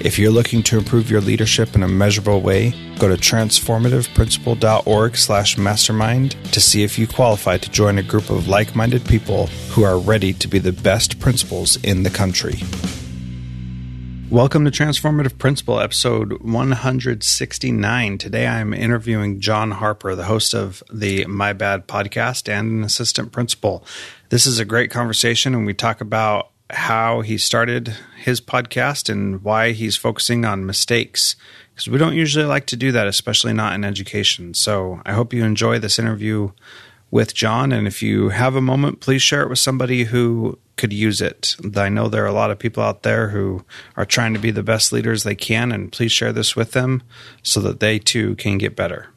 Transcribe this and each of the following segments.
If you're looking to improve your leadership in a measurable way, go to transformativeprincipal.org slash mastermind to see if you qualify to join a group of like-minded people who are ready to be the best principals in the country. Welcome to Transformative Principal, episode 169. Today I'm interviewing Jon Harper, the host of the My Bad podcast and an assistant principal. This is a great conversation, and we talk about how he started his podcast and why he's focusing on mistakes. Because we don't usually like to do that, especially not in education. So I hope you enjoy this interview with Jon. And if you have a moment, please share it with somebody who could use it. I know there are a lot of people out there who are trying to be the best leaders they can, and please share this with them so that they too can get better.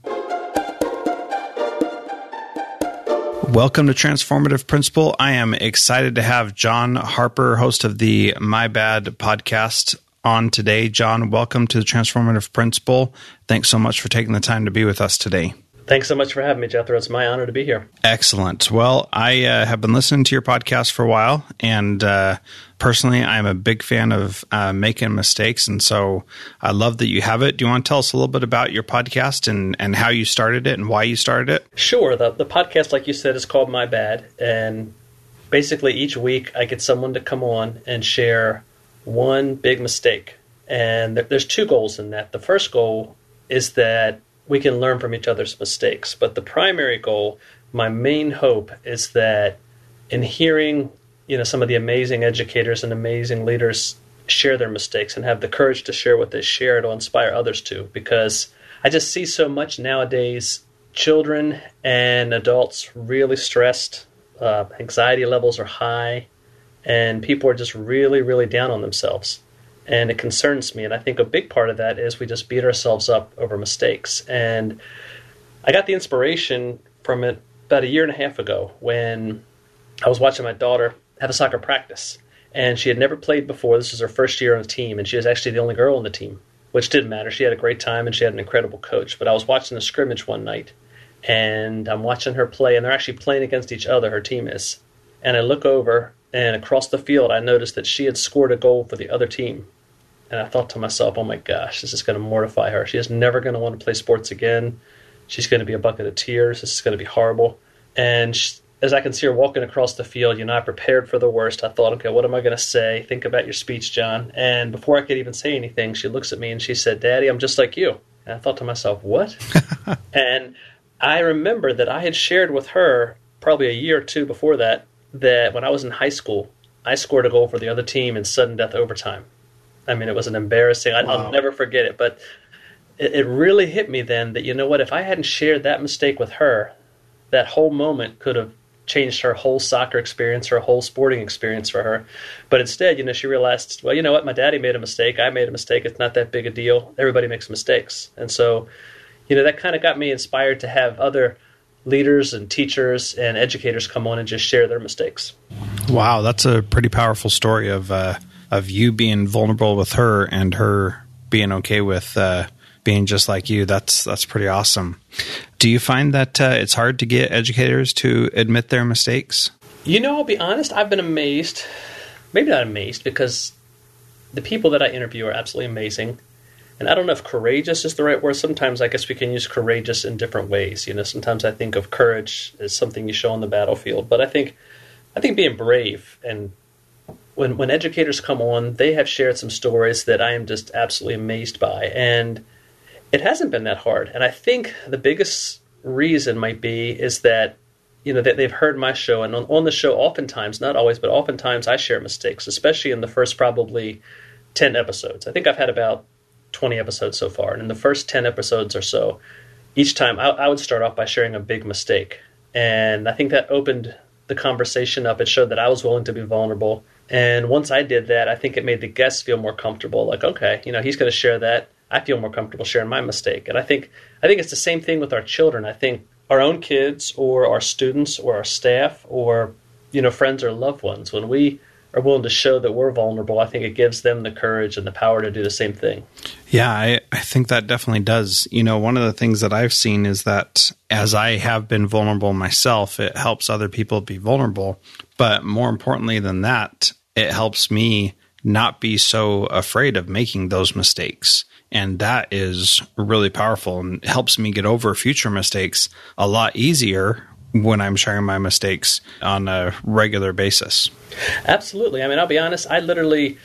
Welcome to Transformative Principal. I am excited to have Jon Harper, host of the My Bad podcast, on today. Jon, welcome to the Transformative Principal. Thanks so much for taking the time to be with us today. Thanks so much for having me, Jethro. It's my honor to be here. Excellent. Well, I uh, have been listening to your podcast for a while, and uh, personally, I'm a big fan of uh, making mistakes, and so I love that you have it. Do you want to tell us a little bit about your podcast and, and how you started it and why you started it? Sure. The, the podcast, like you said, is called My Bad, and basically each week I get someone to come on and share one big mistake. And there's two goals in that. The first goal is that we can learn from each other's mistakes. But the primary goal, my main hope, is that in hearing you know some of the amazing educators and amazing leaders share their mistakes and have the courage to share what they share, it'll inspire others to. Because I just see so much nowadays children and adults really stressed, uh, anxiety levels are high, and people are just really, really down on themselves and it concerns me. And I think a big part of that is we just beat ourselves up over mistakes. And I got the inspiration from it about a year and a half ago when I was watching my daughter have a soccer practice. And she had never played before. This was her first year on the team, and she was actually the only girl on the team, which didn't matter. She had a great time and she had an incredible coach. But I was watching the scrimmage one night, and I'm watching her play, and they're actually playing against each other, her team is. And I look over, and across the field, I noticed that she had scored a goal for the other team and I thought to myself, oh my gosh, this is going to mortify her. She is never going to want to play sports again. She's going to be a bucket of tears. This is going to be horrible. And she, as I can see her walking across the field, you know, I prepared for the worst. I thought, okay, what am I going to say? Think about your speech, Jon. And before I could even say anything, she looks at me and she said, Daddy, I'm just like you. And I thought to myself, what? and I remember that I had shared with her probably a year or two before that that when I was in high school, I scored a goal for the other team in sudden death overtime. I mean, it was an embarrassing. I, will never forget it. But it, it, really hit me then that you know what? If I hadn't shared that mistake with her, that whole moment could have changed her whole soccer experience, her whole sporting experience for her. But instead, you know, she realized, well, you know what, my daddy made a mistake, I made a mistake, it's not that big a deal. Everybody makes mistakes. And so, you know, that kind of got me inspired to have other leaders and teachers and educators come on and just share their mistakes. Wow, that's a pretty powerful story of uh, of you being vulnerable with her and her being okay with uh, being just like you. That's that's pretty awesome. Do you find that uh, it's hard to get educators to admit their mistakes? You know, I'll be honest. I've been amazed. Maybe not amazed because the people that I interview are absolutely amazing. And I don't know if courageous is the right word. Sometimes I guess we can use courageous in different ways. You know, sometimes I think of courage as something you show on the battlefield, but I think I think being brave and when when educators come on, they have shared some stories that I am just absolutely amazed by. And it hasn't been that hard. And I think the biggest reason might be is that you know that they've heard my show. And on, on the show oftentimes not always but oftentimes i share mistakes especially in the first probably 10 episodes. I think i've had about 20 episodes so far. And in the first 10 episodes or so each time I, I would start off by sharing a big mistake. And i think that opened the conversation up. It showed that i was willing to be vulnerable and once i did that i think it made the guests feel more comfortable like okay you know he's going to share that I feel more comfortable sharing my mistake. And I think I think it's the same thing with our children. I think our own kids or our students or our staff or you know friends or loved ones when we are willing to show that we're vulnerable, I think it gives them the courage and the power to do the same thing. Yeah, I, I think that definitely does. You know, one of the things that I've seen is that as I have been vulnerable myself, it helps other people be vulnerable. But more importantly than that, it helps me not be so afraid of making those mistakes. And that is really powerful and helps me get over future mistakes a lot easier when I'm sharing my mistakes on a regular basis. Absolutely. I mean, I'll be honest, I literally,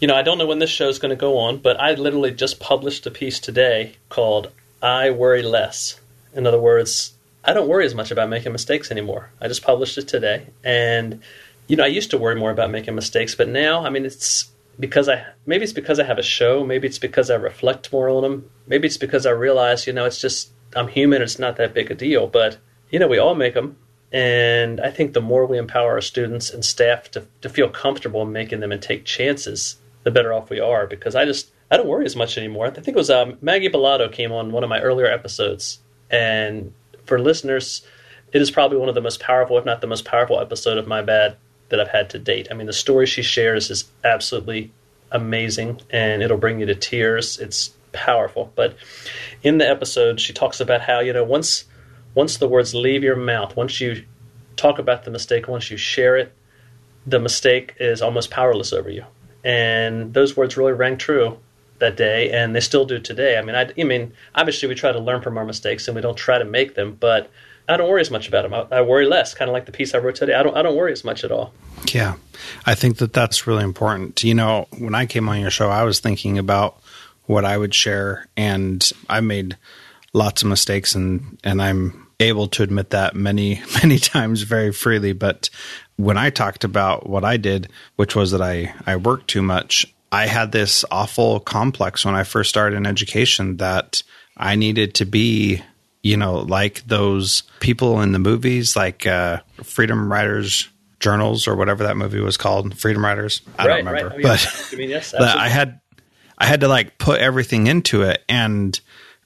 you know, I don't know when this show is going to go on, but I literally just published a piece today called I Worry Less. In other words, I don't worry as much about making mistakes anymore. I just published it today. And, you know, I used to worry more about making mistakes, but now, I mean, it's because I maybe it's because I have a show, maybe it's because I reflect more on them, maybe it's because I realize you know it's just I'm human, it's not that big a deal, but you know we all make them, and I think the more we empower our students and staff to to feel comfortable in making them and take chances, the better off we are. Because I just I don't worry as much anymore. I think it was um, Maggie Bolado came on one of my earlier episodes, and for listeners, it is probably one of the most powerful, if not the most powerful episode of My Bad that I've had to date. I mean, the story she shares is absolutely amazing and it'll bring you to tears. It's powerful. But in the episode, she talks about how, you know, once once the words leave your mouth, once you talk about the mistake, once you share it, the mistake is almost powerless over you. And those words really rang true that day, and they still do today. I mean, I, I mean, obviously we try to learn from our mistakes and we don't try to make them, but I don't worry as much about them. I, I worry less, kind of like the piece I wrote today. I don't I don't worry as much at all. Yeah, I think that that's really important. You know, when I came on your show, I was thinking about what I would share, and I made lots of mistakes, and and I'm able to admit that many many times very freely. But when I talked about what I did, which was that I I worked too much, I had this awful complex when I first started in education that I needed to be you know, like those people in the movies, like uh, Freedom Writers Journals or whatever that movie was called, Freedom Writers. I right, don't remember, right. but, I mean, yes, but I had I had to like put everything into it, and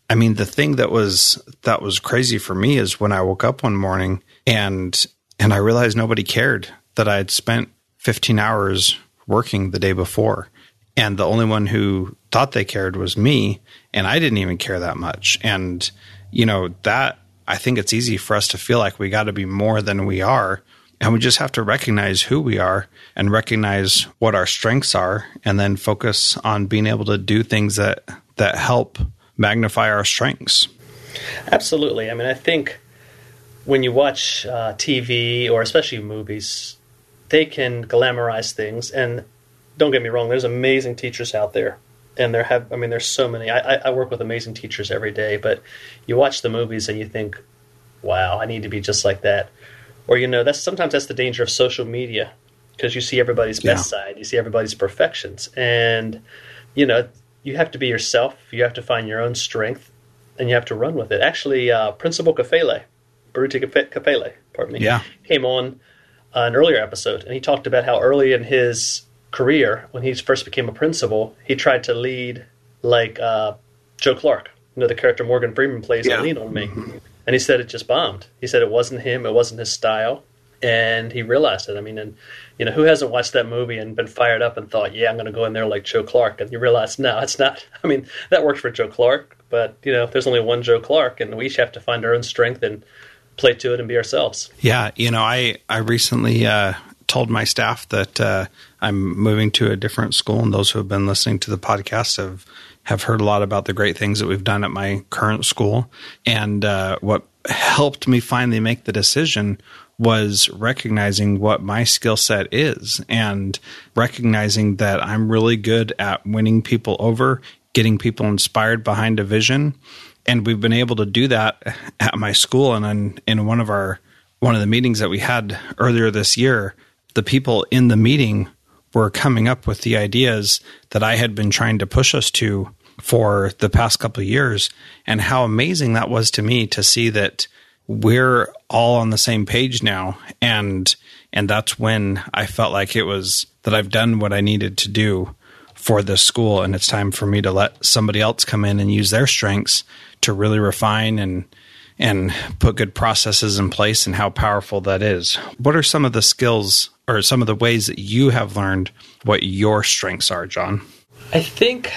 I mean, the thing that was that was crazy for me is when I woke up one morning and and I realized nobody cared that I had spent 15 hours working the day before. And the only one who thought they cared was me. And I didn't even care that much. And you know, that I think it's easy for us to feel like we got to be more than we are. And we just have to recognize who we are and recognize what our strengths are and then focus on being able to do things that that help magnify our strengths. Absolutely. I mean, I think when you watch uh, TV or especially movies, they can glamorize things. And don't get me wrong, there's amazing teachers out there and there have I mean there's so many. I, I work with amazing teachers every day, but you watch the movies and you think, wow, I need to be just like that. Or you know, that's sometimes that's the danger of social media because you see everybody's yeah. best side, you see everybody's perfections, and you know you have to be yourself. You have to find your own strength, and you have to run with it. Actually, uh, Principal Kafele, Baruti Kafele, pardon me, yeah. came on an earlier episode, and he talked about how early in his career, when he first became a principal, he tried to lead like uh, Joe Clark, you know, the character Morgan Freeman plays yeah. in Lean on Me. And he said it just bombed. He said it wasn't him, it wasn't his style. And he realized it. I mean, and you know, who hasn't watched that movie and been fired up and thought, "Yeah, I'm going to go in there like Joe Clark," and you realize, no, it's not. I mean, that worked for Joe Clark, but you know, there's only one Joe Clark, and we each have to find our own strength and play to it and be ourselves. Yeah, you know, I I recently uh, told my staff that uh, I'm moving to a different school, and those who have been listening to the podcast have have heard a lot about the great things that we've done at my current school. And uh, what helped me finally make the decision was recognizing what my skill set is and recognizing that I'm really good at winning people over, getting people inspired behind a vision. And we've been able to do that at my school. And in, in one of our one of the meetings that we had earlier this year, the people in the meeting were coming up with the ideas that I had been trying to push us to for the past couple of years. And how amazing that was to me to see that we're all on the same page now. And and that's when I felt like it was that I've done what I needed to do for this school. And it's time for me to let somebody else come in and use their strengths to really refine and and put good processes in place and how powerful that is. What are some of the skills or some of the ways that you have learned what your strengths are, Jon? I think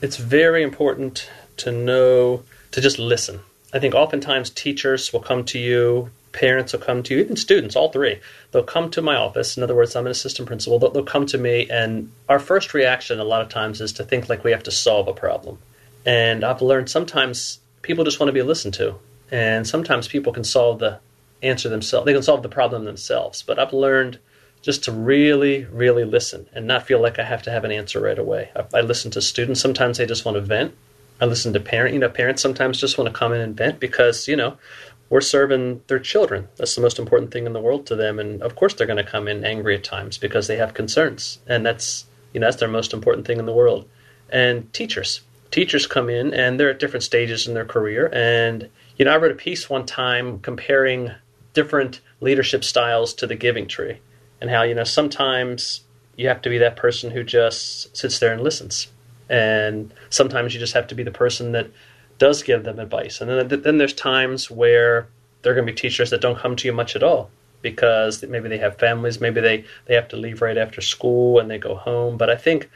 it's very important to know to just listen. I think oftentimes teachers will come to you, parents will come to you, even students, all three. They'll come to my office. In other words, I'm an assistant principal. They'll, they'll come to me, and our first reaction a lot of times is to think like we have to solve a problem. And I've learned sometimes people just want to be listened to, and sometimes people can solve the answer themselves. They can solve the problem themselves. But I've learned just to really, really listen and not feel like I have to have an answer right away. I, I listen to students. Sometimes they just want to vent. I listen to parents. You know, parents sometimes just want to come in and vent because you know we're serving their children. That's the most important thing in the world to them. And of course, they're going to come in angry at times because they have concerns, and that's you know that's their most important thing in the world. And teachers, teachers come in and they're at different stages in their career. And you know, I wrote a piece one time comparing different leadership styles to the giving tree and how you know sometimes you have to be that person who just sits there and listens. And sometimes you just have to be the person that does give them advice. And then, then there's times where there are going to be teachers that don't come to you much at all because maybe they have families maybe they, they have to leave right after school and they go home. But i think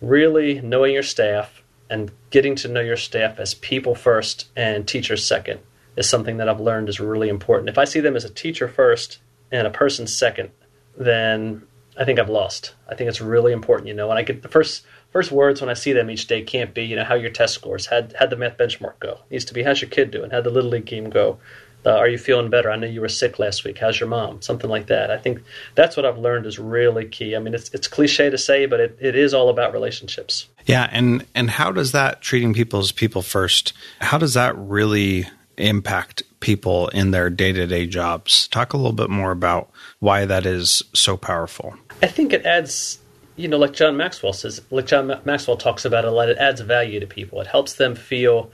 really knowing your staff and getting to know your staff as people first and teachers second is something that i've learned is really important if i see them as a teacher first and a person second then I think I've lost. I think it's really important, you know. When I get the first first words when I see them each day can't be, you know, how your test scores, had had the math benchmark go. It needs to be how's your kid doing? How'd the little league game go? Uh, are you feeling better? I know you were sick last week. How's your mom? Something like that. I think that's what I've learned is really key. I mean, it's it's cliche to say, but it, it is all about relationships. Yeah, and and how does that treating people as people first? How does that really impact people in their day to day jobs? Talk a little bit more about why that is so powerful. I think it adds, you know, like John Maxwell says, like John Maxwell talks about a lot, it adds value to people. It helps them feel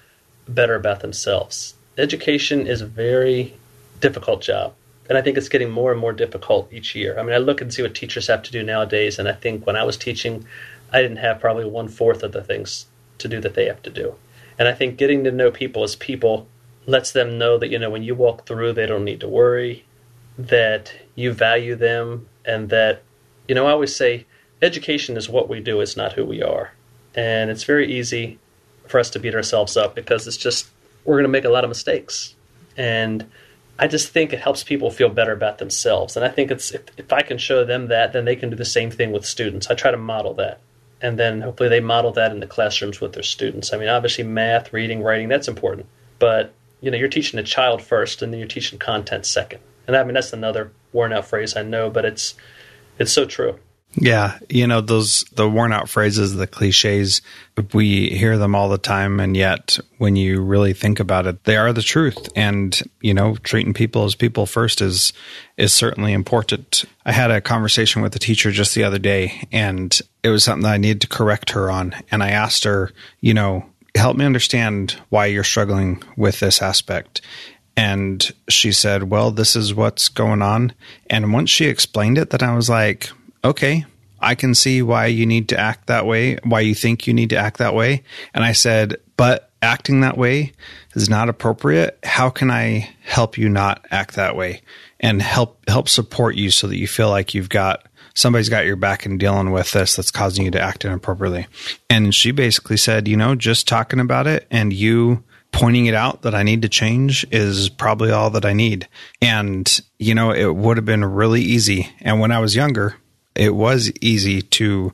better about themselves. Education is a very difficult job. And I think it's getting more and more difficult each year. I mean, I look and see what teachers have to do nowadays, and I think when I was teaching, I didn't have probably one fourth of the things to do that they have to do. And I think getting to know people as people lets them know that, you know, when you walk through, they don't need to worry that you value them and that, you know, I always say education is what we do, it's not who we are. And it's very easy for us to beat ourselves up because it's just, we're going to make a lot of mistakes. And I just think it helps people feel better about themselves. And I think it's, if, if I can show them that, then they can do the same thing with students. I try to model that. And then hopefully they model that in the classrooms with their students. I mean, obviously, math, reading, writing, that's important. But, you know, you're teaching a child first and then you're teaching content second. And I mean that's another worn out phrase I know, but it's it's so true. Yeah, you know those the worn out phrases, the cliches. We hear them all the time, and yet when you really think about it, they are the truth. And you know, treating people as people first is is certainly important. I had a conversation with a teacher just the other day, and it was something that I needed to correct her on. And I asked her, you know, help me understand why you're struggling with this aspect. And she said, Well, this is what's going on. And once she explained it, then I was like, Okay, I can see why you need to act that way, why you think you need to act that way. And I said, But acting that way is not appropriate. How can I help you not act that way and help help support you so that you feel like you've got somebody's got your back and dealing with this that's causing you to act inappropriately. And she basically said, you know, just talking about it and you pointing it out that I need to change is probably all that I need. And, you know, it would have been really easy. And when I was younger, it was easy to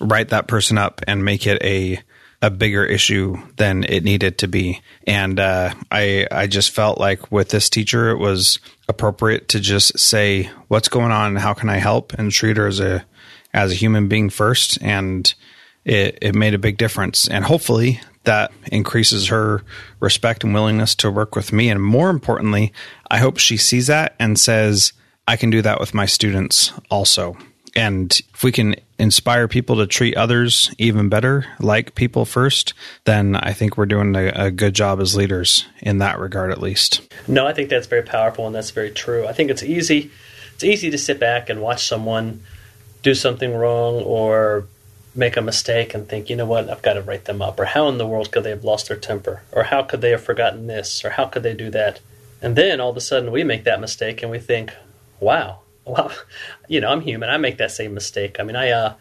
write that person up and make it a a bigger issue than it needed to be. And uh, I I just felt like with this teacher, it was appropriate to just say what's going on how can I help, and treat her as a as a human being first. And it it made a big difference. And hopefully that increases her respect and willingness to work with me. And more importantly, I hope she sees that and says, I can do that with my students also and if we can inspire people to treat others even better, like people first, then I think we're doing a, a, good job as leaders in that regard, at least. No, I think that's very powerful and that's very true. I think it's easy. It's easy to sit back and watch someone do something wrong or make a mistake and think, you know what, I've got to write them up. Or how in the world could they have lost their temper? Or how could they have forgotten this? Or how could they do that? And then all of a sudden we make that mistake and we think, wow, well, you know, I'm human. I make that same mistake. I mean, I uh,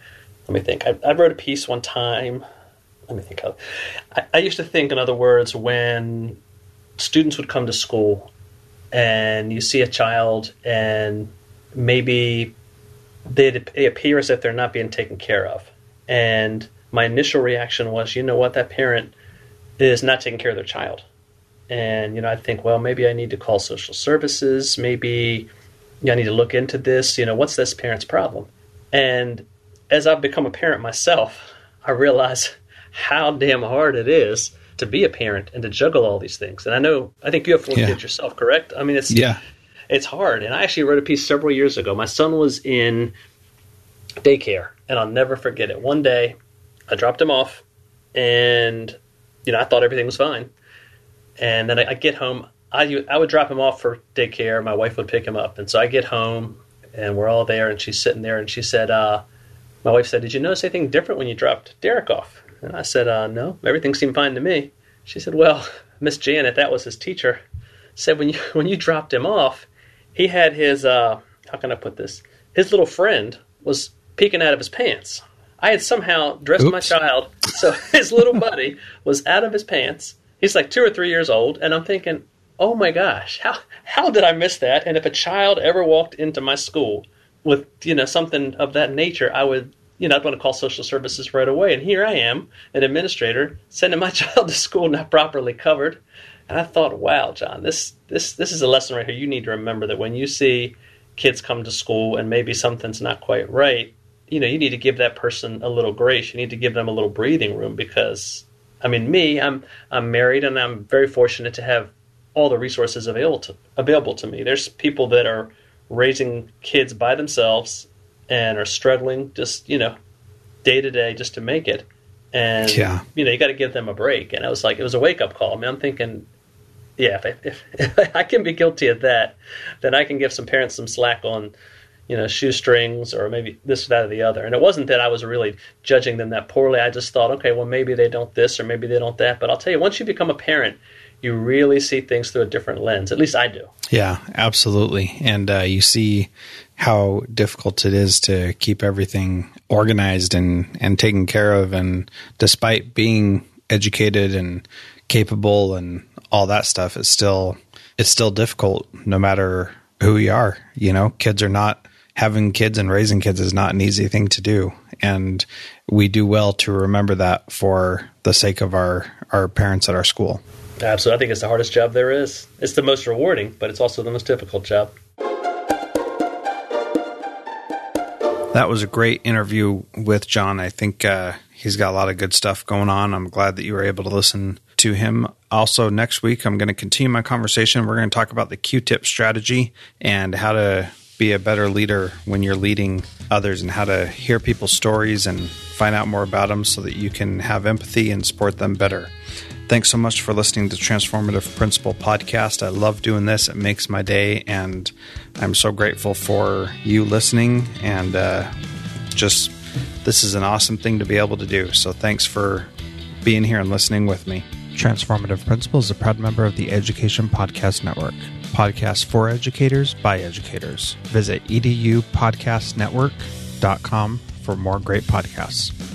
let me think. I, I wrote a piece one time. Let me think. Of, I, I used to think, in other words, when students would come to school and you see a child and maybe they, appear as if they're not being taken care of, and my initial reaction was, you know what, that parent is not taking care of their child. And, you know, I think, well, maybe I need to call social services. Maybe I need to look into this. You know, what's this parent's problem? And as I've become a parent myself, I realize how damn hard it is to be a parent and to juggle all these things. And I know, I think you have four yeah. kids yourself, correct? I mean, it's yeah, it's hard. And I actually wrote a piece several years ago. My son was in daycare, and I'll never forget it. One day, I dropped him off, and you know, I thought everything was fine. And then I, I get home. I, I would drop him off for daycare. My wife would pick him up. And so I get home and we're all there and she's sitting there and she said, uh, my wife said, did you notice anything different when you dropped Derek off? And I said, uh, no, everything seemed fine to me. She said, well, Miss Janet, that was his teacher, said when you, when you dropped him off, he had his, uh, how can I put this? His little friend was peeking out of his pants. I had somehow dressed Oops. my child so his little buddy was out of his pants. He's like two or three years old, and I'm thinking, oh my gosh, how how did I miss that? And if a child ever walked into my school with you know something of that nature, I would you know I'd want to call social services right away. And here I am, an administrator, sending my child to school not properly covered. And I thought, wow, Jon, this this this is a lesson right here. You need to remember that when you see kids come to school and maybe something's not quite right, you know, you need to give that person a little grace. You need to give them a little breathing room because I mean, me, I'm I'm married and I'm very fortunate to have all the resources available to, available to me. There's people that are raising kids by themselves and are struggling just you know day to day just to make it. And yeah. you know you got to give them a break. And i was like it was a wake up call. I mean i'm thinking yeah if, if, if, i can be guilty of that then i can give some parents some slack on you know shoestrings or maybe this that or the other. And it wasn't that i was really judging them that poorly. I just thought okay well maybe they don't this or maybe they don't that. But i'll tell you once you become a parent you really see things through a different lens. At least I do. Yeah, absolutely. And uh, you see how difficult it is to keep everything organized and, and taken care of. And despite being educated and capable and all that stuff, it's still it's still difficult no matter who you are. You know, kids are not having kids and raising kids is not an easy thing to do. And we do well to remember that for the sake of our, our parents at our school. Absolutely. I think it's the hardest job there is. It's the most rewarding, but it's also the most difficult job. That was a great interview with Jon. I think uh, he's got a lot of good stuff going on. I'm glad that you were able to listen to him. Also, next week, I'm going to continue my conversation. We're going to talk about the Q tip strategy and how to be a better leader when you're leading others and how to hear people's stories and find out more about them so that you can have empathy and support them better. Thanks so much for listening to Transformative Principal Podcast. I love doing this. It makes my day, and I'm so grateful for you listening. And uh, just this is an awesome thing to be able to do. So thanks for being here and listening with me. Transformative Principal is a proud member of the Education Podcast Network. Podcasts for educators by educators. Visit edupodcastnetwork.com for more great podcasts.